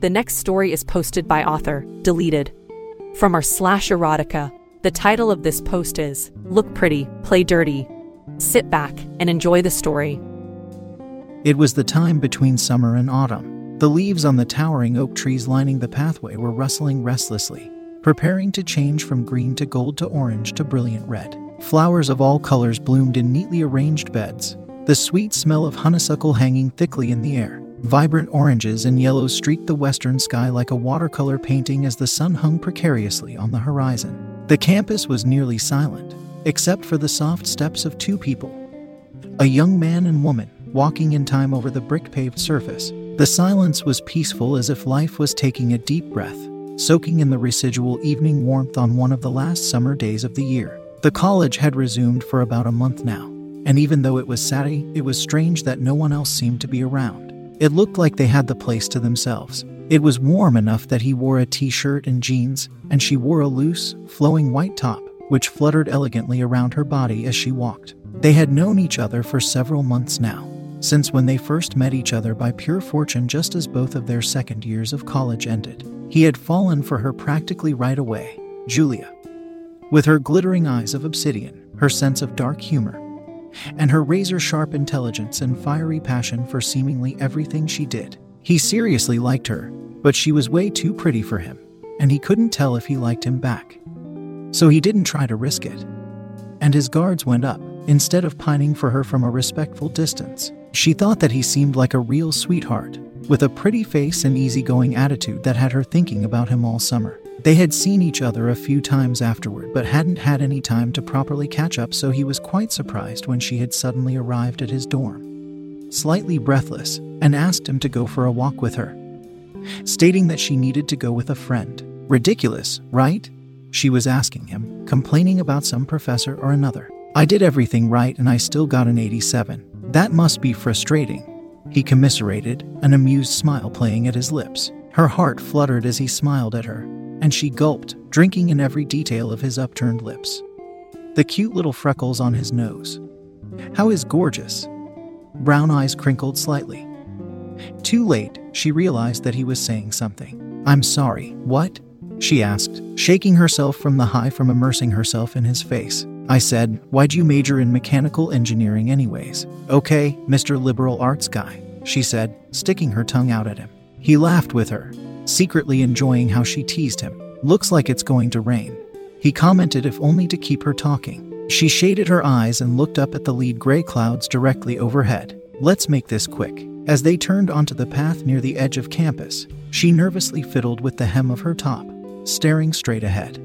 The next story is posted by author, deleted. From our slash erotica, the title of this post is Look Pretty, Play Dirty. Sit back and enjoy the story. It was the time between summer and autumn. The leaves on the towering oak trees lining the pathway were rustling restlessly, preparing to change from green to gold to orange to brilliant red. Flowers of all colors bloomed in neatly arranged beds, the sweet smell of honeysuckle hanging thickly in the air. Vibrant oranges and yellows streaked the western sky like a watercolor painting as the sun hung precariously on the horizon. The campus was nearly silent, except for the soft steps of two people a young man and woman walking in time over the brick paved surface. The silence was peaceful as if life was taking a deep breath, soaking in the residual evening warmth on one of the last summer days of the year. The college had resumed for about a month now, and even though it was Saturday, it was strange that no one else seemed to be around. It looked like they had the place to themselves. It was warm enough that he wore a t shirt and jeans, and she wore a loose, flowing white top, which fluttered elegantly around her body as she walked. They had known each other for several months now, since when they first met each other by pure fortune just as both of their second years of college ended. He had fallen for her practically right away, Julia. With her glittering eyes of obsidian, her sense of dark humor, and her razor sharp intelligence and fiery passion for seemingly everything she did. He seriously liked her, but she was way too pretty for him, and he couldn't tell if he liked him back. So he didn't try to risk it. And his guards went up, instead of pining for her from a respectful distance. She thought that he seemed like a real sweetheart, with a pretty face and easygoing attitude that had her thinking about him all summer. They had seen each other a few times afterward, but hadn't had any time to properly catch up, so he was quite surprised when she had suddenly arrived at his dorm. Slightly breathless, and asked him to go for a walk with her, stating that she needed to go with a friend. Ridiculous, right? She was asking him, complaining about some professor or another. I did everything right and I still got an 87. That must be frustrating. He commiserated, an amused smile playing at his lips. Her heart fluttered as he smiled at her, and she gulped, drinking in every detail of his upturned lips. The cute little freckles on his nose. How is gorgeous. Brown eyes crinkled slightly. Too late, she realized that he was saying something. I'm sorry, what? She asked, shaking herself from the high from immersing herself in his face. I said, Why'd you major in mechanical engineering, anyways? Okay, Mr. Liberal Arts guy, she said, sticking her tongue out at him. He laughed with her, secretly enjoying how she teased him. Looks like it's going to rain. He commented, if only to keep her talking. She shaded her eyes and looked up at the lead gray clouds directly overhead. Let's make this quick. As they turned onto the path near the edge of campus, she nervously fiddled with the hem of her top, staring straight ahead,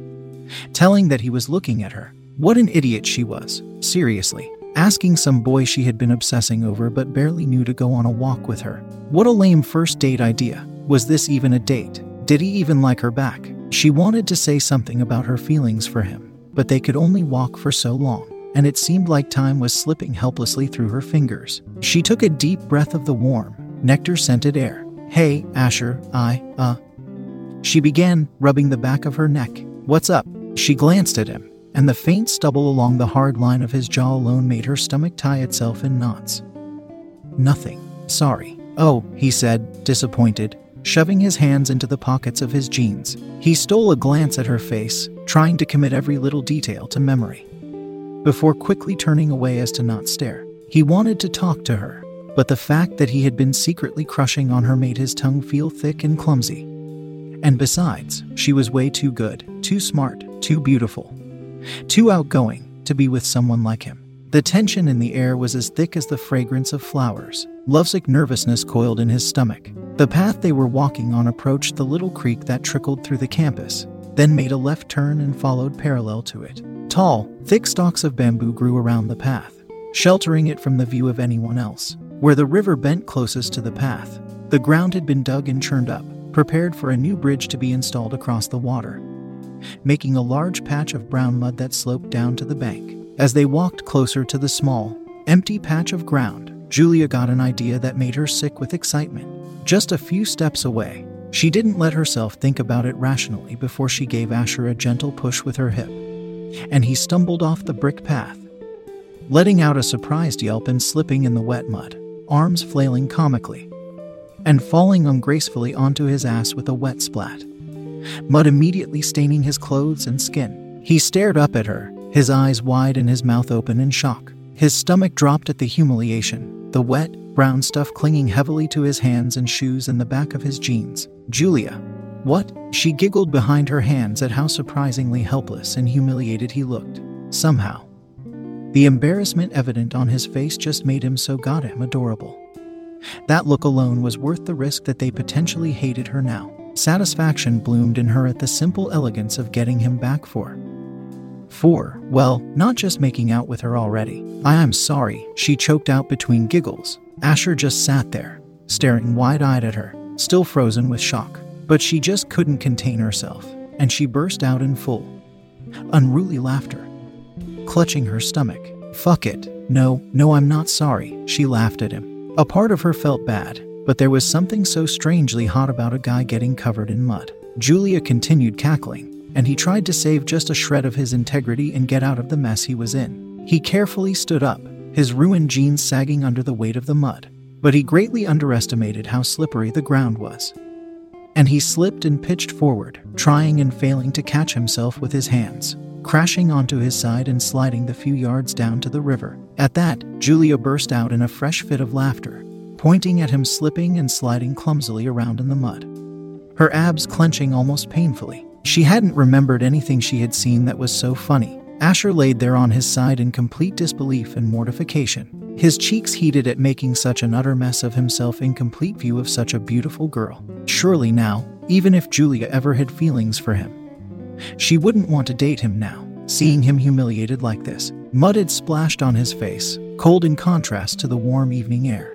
telling that he was looking at her. What an idiot she was, seriously. Asking some boy she had been obsessing over but barely knew to go on a walk with her. What a lame first date idea. Was this even a date? Did he even like her back? She wanted to say something about her feelings for him, but they could only walk for so long, and it seemed like time was slipping helplessly through her fingers. She took a deep breath of the warm, nectar scented air. Hey, Asher, I, uh. She began, rubbing the back of her neck. What's up? She glanced at him, and the faint stubble along the hard line of his jaw alone made her stomach tie itself in knots. Nothing. Sorry. Oh, he said, disappointed, shoving his hands into the pockets of his jeans. He stole a glance at her face, trying to commit every little detail to memory. Before quickly turning away as to not stare, he wanted to talk to her, but the fact that he had been secretly crushing on her made his tongue feel thick and clumsy. And besides, she was way too good, too smart, too beautiful, too outgoing to be with someone like him. The tension in the air was as thick as the fragrance of flowers. Lovesick nervousness coiled in his stomach. The path they were walking on approached the little creek that trickled through the campus, then made a left turn and followed parallel to it. Tall, thick stalks of bamboo grew around the path, sheltering it from the view of anyone else. Where the river bent closest to the path, the ground had been dug and churned up, prepared for a new bridge to be installed across the water, making a large patch of brown mud that sloped down to the bank. As they walked closer to the small, empty patch of ground, Julia got an idea that made her sick with excitement. Just a few steps away, she didn't let herself think about it rationally before she gave Asher a gentle push with her hip, and he stumbled off the brick path, letting out a surprised yelp and slipping in the wet mud, arms flailing comically, and falling ungracefully onto his ass with a wet splat, mud immediately staining his clothes and skin. He stared up at her, his eyes wide and his mouth open in shock. His stomach dropped at the humiliation, the wet, brown stuff clinging heavily to his hands and shoes and the back of his jeans. Julia. What? She giggled behind her hands at how surprisingly helpless and humiliated he looked. Somehow. The embarrassment evident on his face just made him so goddamn adorable. That look alone was worth the risk that they potentially hated her now. Satisfaction bloomed in her at the simple elegance of getting him back for. For, well, not just making out with her already. I am sorry, she choked out between giggles. Asher just sat there, staring wide eyed at her, still frozen with shock. But she just couldn't contain herself, and she burst out in full, unruly laughter, clutching her stomach. Fuck it. No, no, I'm not sorry, she laughed at him. A part of her felt bad, but there was something so strangely hot about a guy getting covered in mud. Julia continued cackling, and he tried to save just a shred of his integrity and get out of the mess he was in. He carefully stood up, his ruined jeans sagging under the weight of the mud, but he greatly underestimated how slippery the ground was. And he slipped and pitched forward, trying and failing to catch himself with his hands, crashing onto his side and sliding the few yards down to the river. At that, Julia burst out in a fresh fit of laughter, pointing at him slipping and sliding clumsily around in the mud, her abs clenching almost painfully. She hadn't remembered anything she had seen that was so funny. Asher laid there on his side in complete disbelief and mortification. His cheeks heated at making such an utter mess of himself in complete view of such a beautiful girl. Surely now, even if Julia ever had feelings for him, she wouldn't want to date him now. Seeing him humiliated like this, mud had splashed on his face, cold in contrast to the warm evening air.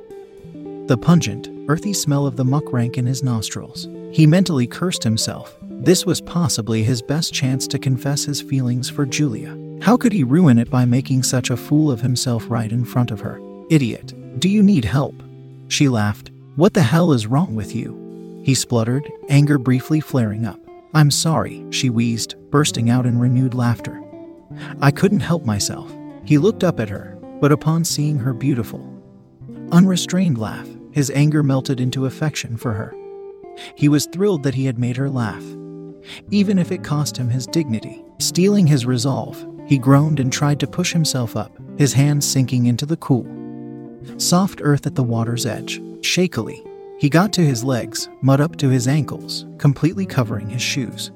The pungent, earthy smell of the muck rank in his nostrils. He mentally cursed himself this was possibly his best chance to confess his feelings for Julia. How could he ruin it by making such a fool of himself right in front of her? Idiot. Do you need help? She laughed. What the hell is wrong with you? He spluttered, anger briefly flaring up. I'm sorry, she wheezed, bursting out in renewed laughter. I couldn't help myself. He looked up at her, but upon seeing her beautiful, unrestrained laugh, his anger melted into affection for her. He was thrilled that he had made her laugh, even if it cost him his dignity. Stealing his resolve, he groaned and tried to push himself up, his hands sinking into the cool, soft earth at the water's edge. Shakily, he got to his legs, mud up to his ankles, completely covering his shoes.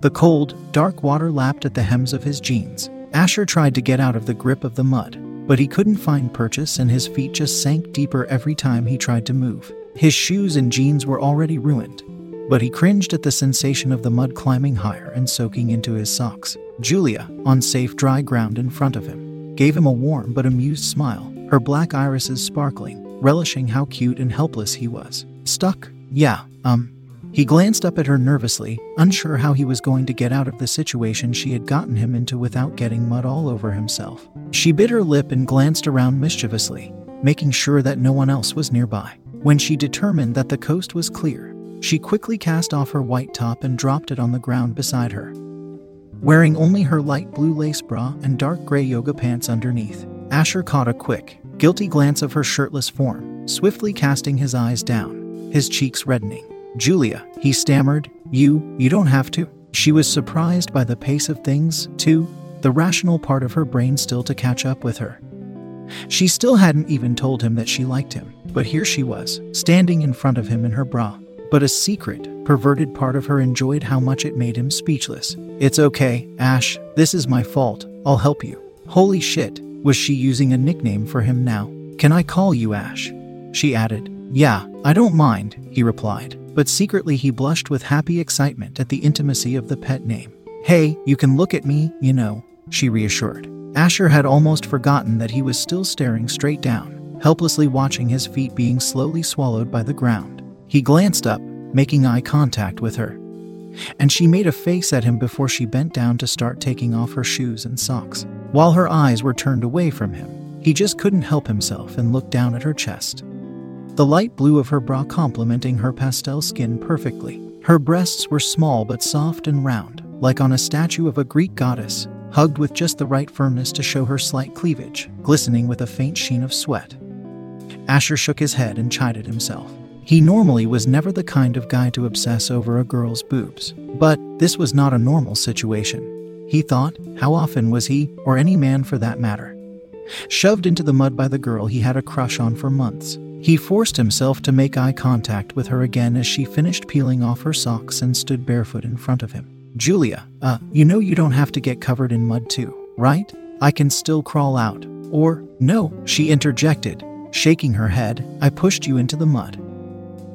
The cold, dark water lapped at the hems of his jeans. Asher tried to get out of the grip of the mud, but he couldn't find purchase and his feet just sank deeper every time he tried to move. His shoes and jeans were already ruined, but he cringed at the sensation of the mud climbing higher and soaking into his socks. Julia, on safe dry ground in front of him, gave him a warm but amused smile, her black irises sparkling, relishing how cute and helpless he was. Stuck? Yeah, um. He glanced up at her nervously, unsure how he was going to get out of the situation she had gotten him into without getting mud all over himself. She bit her lip and glanced around mischievously, making sure that no one else was nearby. When she determined that the coast was clear, she quickly cast off her white top and dropped it on the ground beside her. Wearing only her light blue lace bra and dark gray yoga pants underneath, Asher caught a quick, guilty glance of her shirtless form, swiftly casting his eyes down, his cheeks reddening. Julia, he stammered, you, you don't have to. She was surprised by the pace of things, too, the rational part of her brain still to catch up with her. She still hadn't even told him that she liked him, but here she was, standing in front of him in her bra, but a secret, perverted part of her enjoyed how much it made him speechless. It's okay, Ash. This is my fault. I'll help you. Holy shit, was she using a nickname for him now? Can I call you Ash? She added. Yeah, I don't mind, he replied, but secretly he blushed with happy excitement at the intimacy of the pet name. Hey, you can look at me, you know, she reassured. Asher had almost forgotten that he was still staring straight down, helplessly watching his feet being slowly swallowed by the ground. He glanced up, making eye contact with her. And she made a face at him before she bent down to start taking off her shoes and socks. While her eyes were turned away from him, he just couldn't help himself and looked down at her chest. The light blue of her bra complementing her pastel skin perfectly. Her breasts were small but soft and round, like on a statue of a Greek goddess, hugged with just the right firmness to show her slight cleavage, glistening with a faint sheen of sweat. Asher shook his head and chided himself. He normally was never the kind of guy to obsess over a girl's boobs. But this was not a normal situation. He thought, how often was he, or any man for that matter, shoved into the mud by the girl he had a crush on for months? He forced himself to make eye contact with her again as she finished peeling off her socks and stood barefoot in front of him. Julia, uh, you know you don't have to get covered in mud too, right? I can still crawl out. Or, no, she interjected, shaking her head, I pushed you into the mud.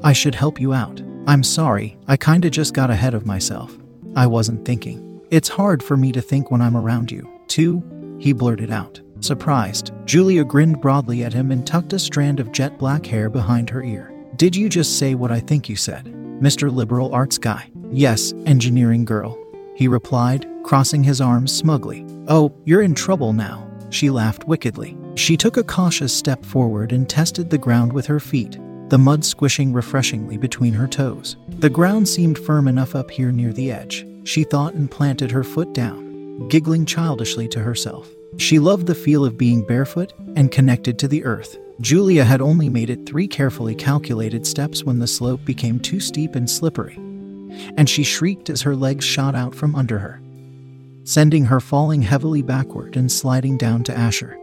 I should help you out. I'm sorry, I kinda just got ahead of myself. I wasn't thinking. It's hard for me to think when I'm around you, too, he blurted out. Surprised, Julia grinned broadly at him and tucked a strand of jet black hair behind her ear. Did you just say what I think you said, Mr. Liberal Arts Guy? Yes, engineering girl, he replied, crossing his arms smugly. Oh, you're in trouble now, she laughed wickedly. She took a cautious step forward and tested the ground with her feet, the mud squishing refreshingly between her toes. The ground seemed firm enough up here near the edge, she thought, and planted her foot down, giggling childishly to herself. She loved the feel of being barefoot and connected to the earth. Julia had only made it three carefully calculated steps when the slope became too steep and slippery, and she shrieked as her legs shot out from under her, sending her falling heavily backward and sliding down to Asher,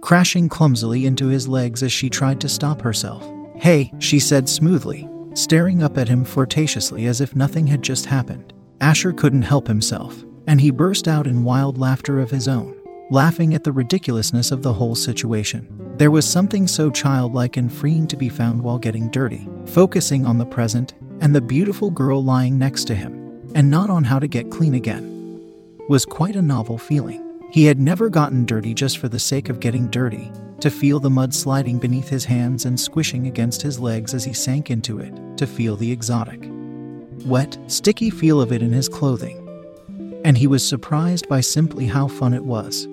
crashing clumsily into his legs as she tried to stop herself. Hey, she said smoothly, staring up at him flirtatiously as if nothing had just happened. Asher couldn't help himself, and he burst out in wild laughter of his own, laughing at the ridiculousness of the whole situation. There was something so childlike and freeing to be found while getting dirty, focusing on the present and the beautiful girl lying next to him, and not on how to get clean again. Was quite a novel feeling. He had never gotten dirty just for the sake of getting dirty, to feel the mud sliding beneath his hands and squishing against his legs as he sank into it, to feel the exotic, wet, sticky feel of it in his clothing. And he was surprised by simply how fun it was.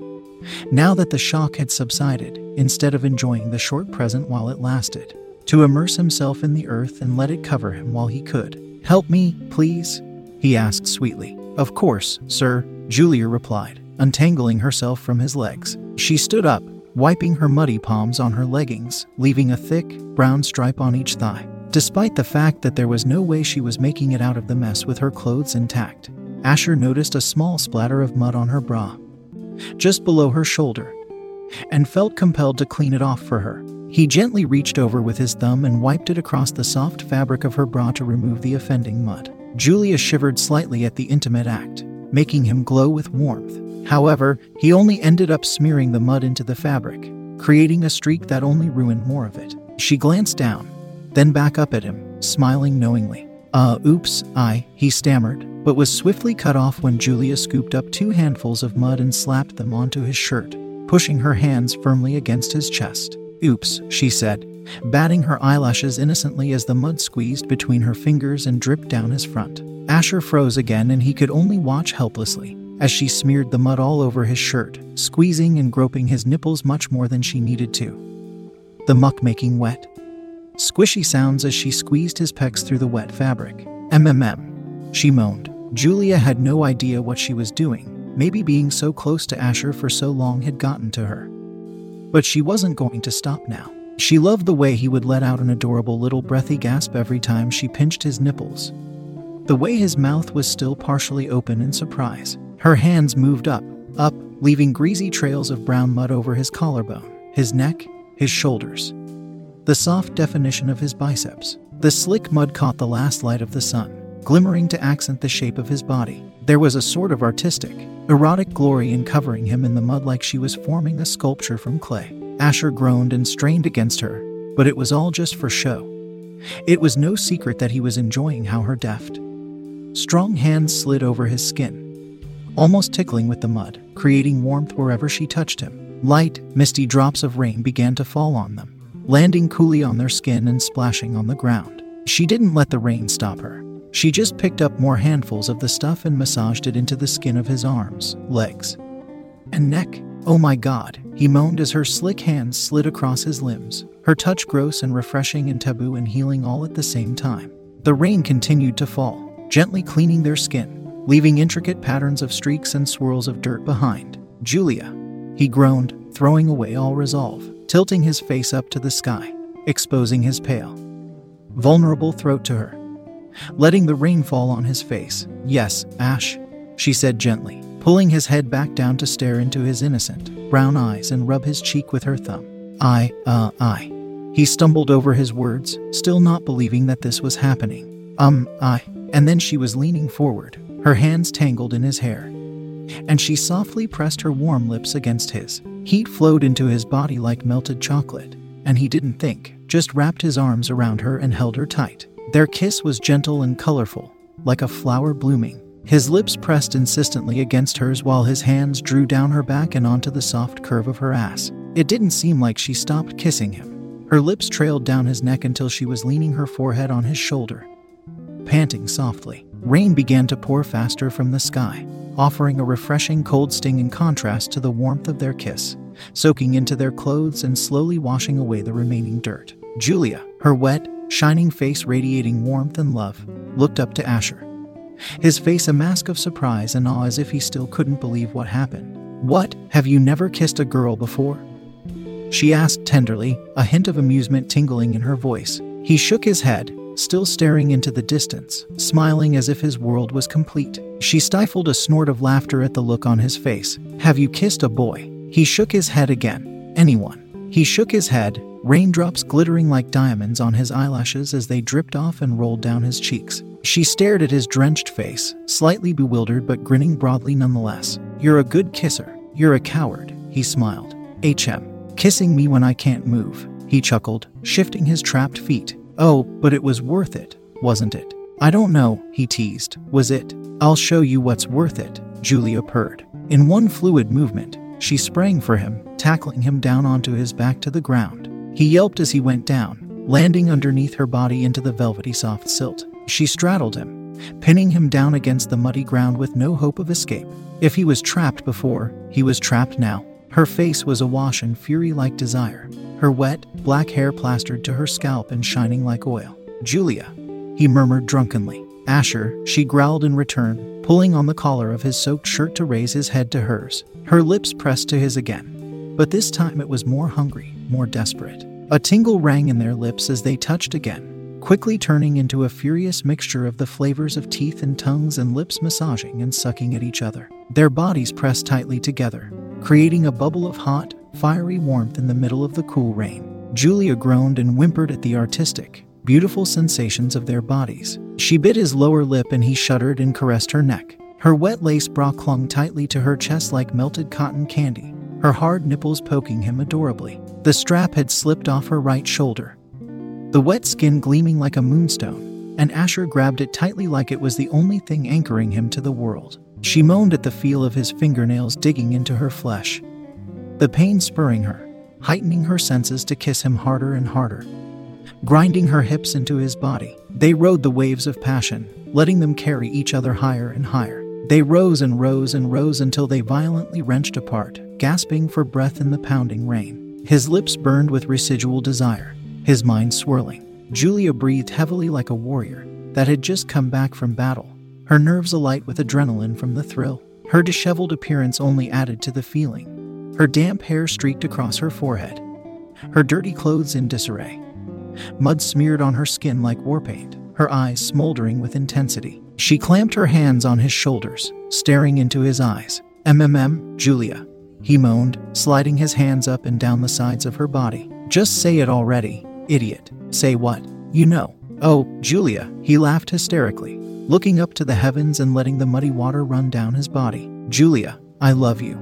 Now that the shock had subsided, instead of enjoying the short present while it lasted, to immerse himself in the earth and let it cover him while he could. Help me, please? he asked sweetly. Of course, sir, Julia replied, untangling herself from his legs. She stood up, wiping her muddy palms on her leggings, leaving a thick, brown stripe on each thigh. Despite the fact that there was no way she was making it out of the mess with her clothes intact, Asher noticed a small splatter of mud on her bra, just below her shoulder, and felt compelled to clean it off for her. He gently reached over with his thumb and wiped it across the soft fabric of her bra to remove the offending mud. Julia shivered slightly at the intimate act, making him glow with warmth. However, he only ended up smearing the mud into the fabric, creating a streak that only ruined more of it. She glanced down, then back up at him, smiling knowingly. Uh, oops, I, he stammered, but was swiftly cut off when Julia scooped up two handfuls of mud and slapped them onto his shirt, pushing her hands firmly against his chest. Oops, she said, batting her eyelashes innocently as the mud squeezed between her fingers and dripped down his front. Asher froze again and he could only watch helplessly as she smeared the mud all over his shirt, squeezing and groping his nipples much more than she needed to. The muck making wet. Squishy sounds as she squeezed his pecs through the wet fabric. MMM. She moaned. Julia had no idea what she was doing. Maybe being so close to Asher for so long had gotten to her. But she wasn't going to stop now. She loved the way he would let out an adorable little breathy gasp every time she pinched his nipples. The way his mouth was still partially open in surprise. Her hands moved up, up, leaving greasy trails of brown mud over his collarbone, his neck, his shoulders. The soft definition of his biceps. The slick mud caught the last light of the sun, glimmering to accent the shape of his body. There was a sort of artistic, erotic glory in covering him in the mud like she was forming a sculpture from clay. Asher groaned and strained against her, but it was all just for show. It was no secret that he was enjoying how her deft, strong hands slid over his skin, almost tickling with the mud, creating warmth wherever she touched him. Light, misty drops of rain began to fall on them, landing coolly on their skin and splashing on the ground. She didn't let the rain stop her. She just picked up more handfuls of the stuff and massaged it into the skin of his arms, legs, and neck. Oh my god, he moaned as her slick hands slid across his limbs, her touch gross and refreshing and taboo and healing all at the same time. The rain continued to fall, gently cleaning their skin, leaving intricate patterns of streaks and swirls of dirt behind. Julia, he groaned, throwing away all resolve, tilting his face up to the sky, exposing his pale, vulnerable throat to her letting the rain fall on his face. Yes, Ash, she said gently, pulling his head back down to stare into his innocent, brown eyes and rub his cheek with her thumb. I, uh, I. He stumbled over his words, still not believing that this was happening. Um, I. And then she was leaning forward, her hands tangled in his hair. And she softly pressed her warm lips against his. Heat flowed into his body like melted chocolate, and he didn't think, just wrapped his arms around her and held her tight. Their kiss was gentle and colorful, like a flower blooming. His lips pressed insistently against hers while his hands drew down her back and onto the soft curve of her ass. It didn't seem like she stopped kissing him. Her lips trailed down his neck until she was leaning her forehead on his shoulder. Panting softly, rain began to pour faster from the sky, offering a refreshing cold sting in contrast to the warmth of their kiss, soaking into their clothes and slowly washing away the remaining dirt. Julia, her wet, shining face radiating warmth and love, looked up to Asher. His face a mask of surprise and awe as if he still couldn't believe what happened. What, have you never kissed a girl before? She asked tenderly, a hint of amusement tingling in her voice. He shook his head, still staring into the distance, smiling as if his world was complete. She stifled a snort of laughter at the look on his face. Have you kissed a boy? He shook his head again. Anyone? He shook his head, raindrops glittering like diamonds on his eyelashes as they dripped off and rolled down his cheeks. She stared at his drenched face, slightly bewildered but grinning broadly nonetheless. You're a good kisser. You're a coward, he smiled. HM. Kissing me when I can't move, he chuckled, shifting his trapped feet. Oh, but it was worth it, wasn't it? I don't know, he teased. Was it? I'll show you what's worth it, Julia purred. In one fluid movement, she sprang for him, tackling him down onto his back to the ground. He yelped as he went down, landing underneath her body into the velvety soft silt. She straddled him, pinning him down against the muddy ground with no hope of escape. If he was trapped before, he was trapped now. Her face was awash in fury like desire, her wet, black hair plastered to her scalp and shining like oil. Julia, he murmured drunkenly. Asher, she growled in return, pulling on the collar of his soaked shirt to raise his head to hers. Her lips pressed to his again, but this time it was more hungry more desperate. A tingle rang in their lips as they touched again, quickly turning into a furious mixture of the flavors of teeth and tongues and lips massaging and sucking at each other. Their bodies pressed tightly together, creating a bubble of hot, fiery warmth in the middle of the cool rain. Julia groaned and whimpered at the artistic, beautiful sensations of their bodies. She bit his lower lip and he shuddered and caressed her neck. Her wet lace bra clung tightly to her chest like melted cotton candy, her hard nipples poking him adorably. The strap had slipped off her right shoulder, the wet skin gleaming like a moonstone, and Asher grabbed it tightly like it was the only thing anchoring him to the world. She moaned at the feel of his fingernails digging into her flesh, the pain spurring her, heightening her senses to kiss him harder and harder. Grinding her hips into his body, they rode the waves of passion, letting them carry each other higher and higher. They rose and rose and rose until they violently wrenched apart, gasping for breath in the pounding rain. His lips burned with residual desire, his mind swirling. Julia breathed heavily like a warrior that had just come back from battle, her nerves alight with adrenaline from the thrill. Her disheveled appearance only added to the feeling. Her damp hair streaked across her forehead, her dirty clothes in disarray. Mud smeared on her skin like war paint, her eyes smoldering with intensity. She clamped her hands on his shoulders, staring into his eyes. MMM, Julia. He moaned, sliding his hands up and down the sides of her body. Just say it already, idiot. Say what? You know. Oh, Julia, he laughed hysterically, looking up to the heavens and letting the muddy water run down his body. Julia, I love you.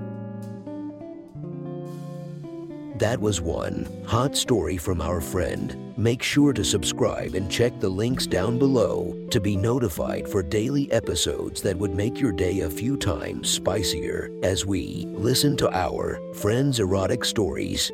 That was one hot story from our friend. Make sure to subscribe and check the links down below to be notified for daily episodes that would make your day a few times spicier as we listen to our friends' erotic stories.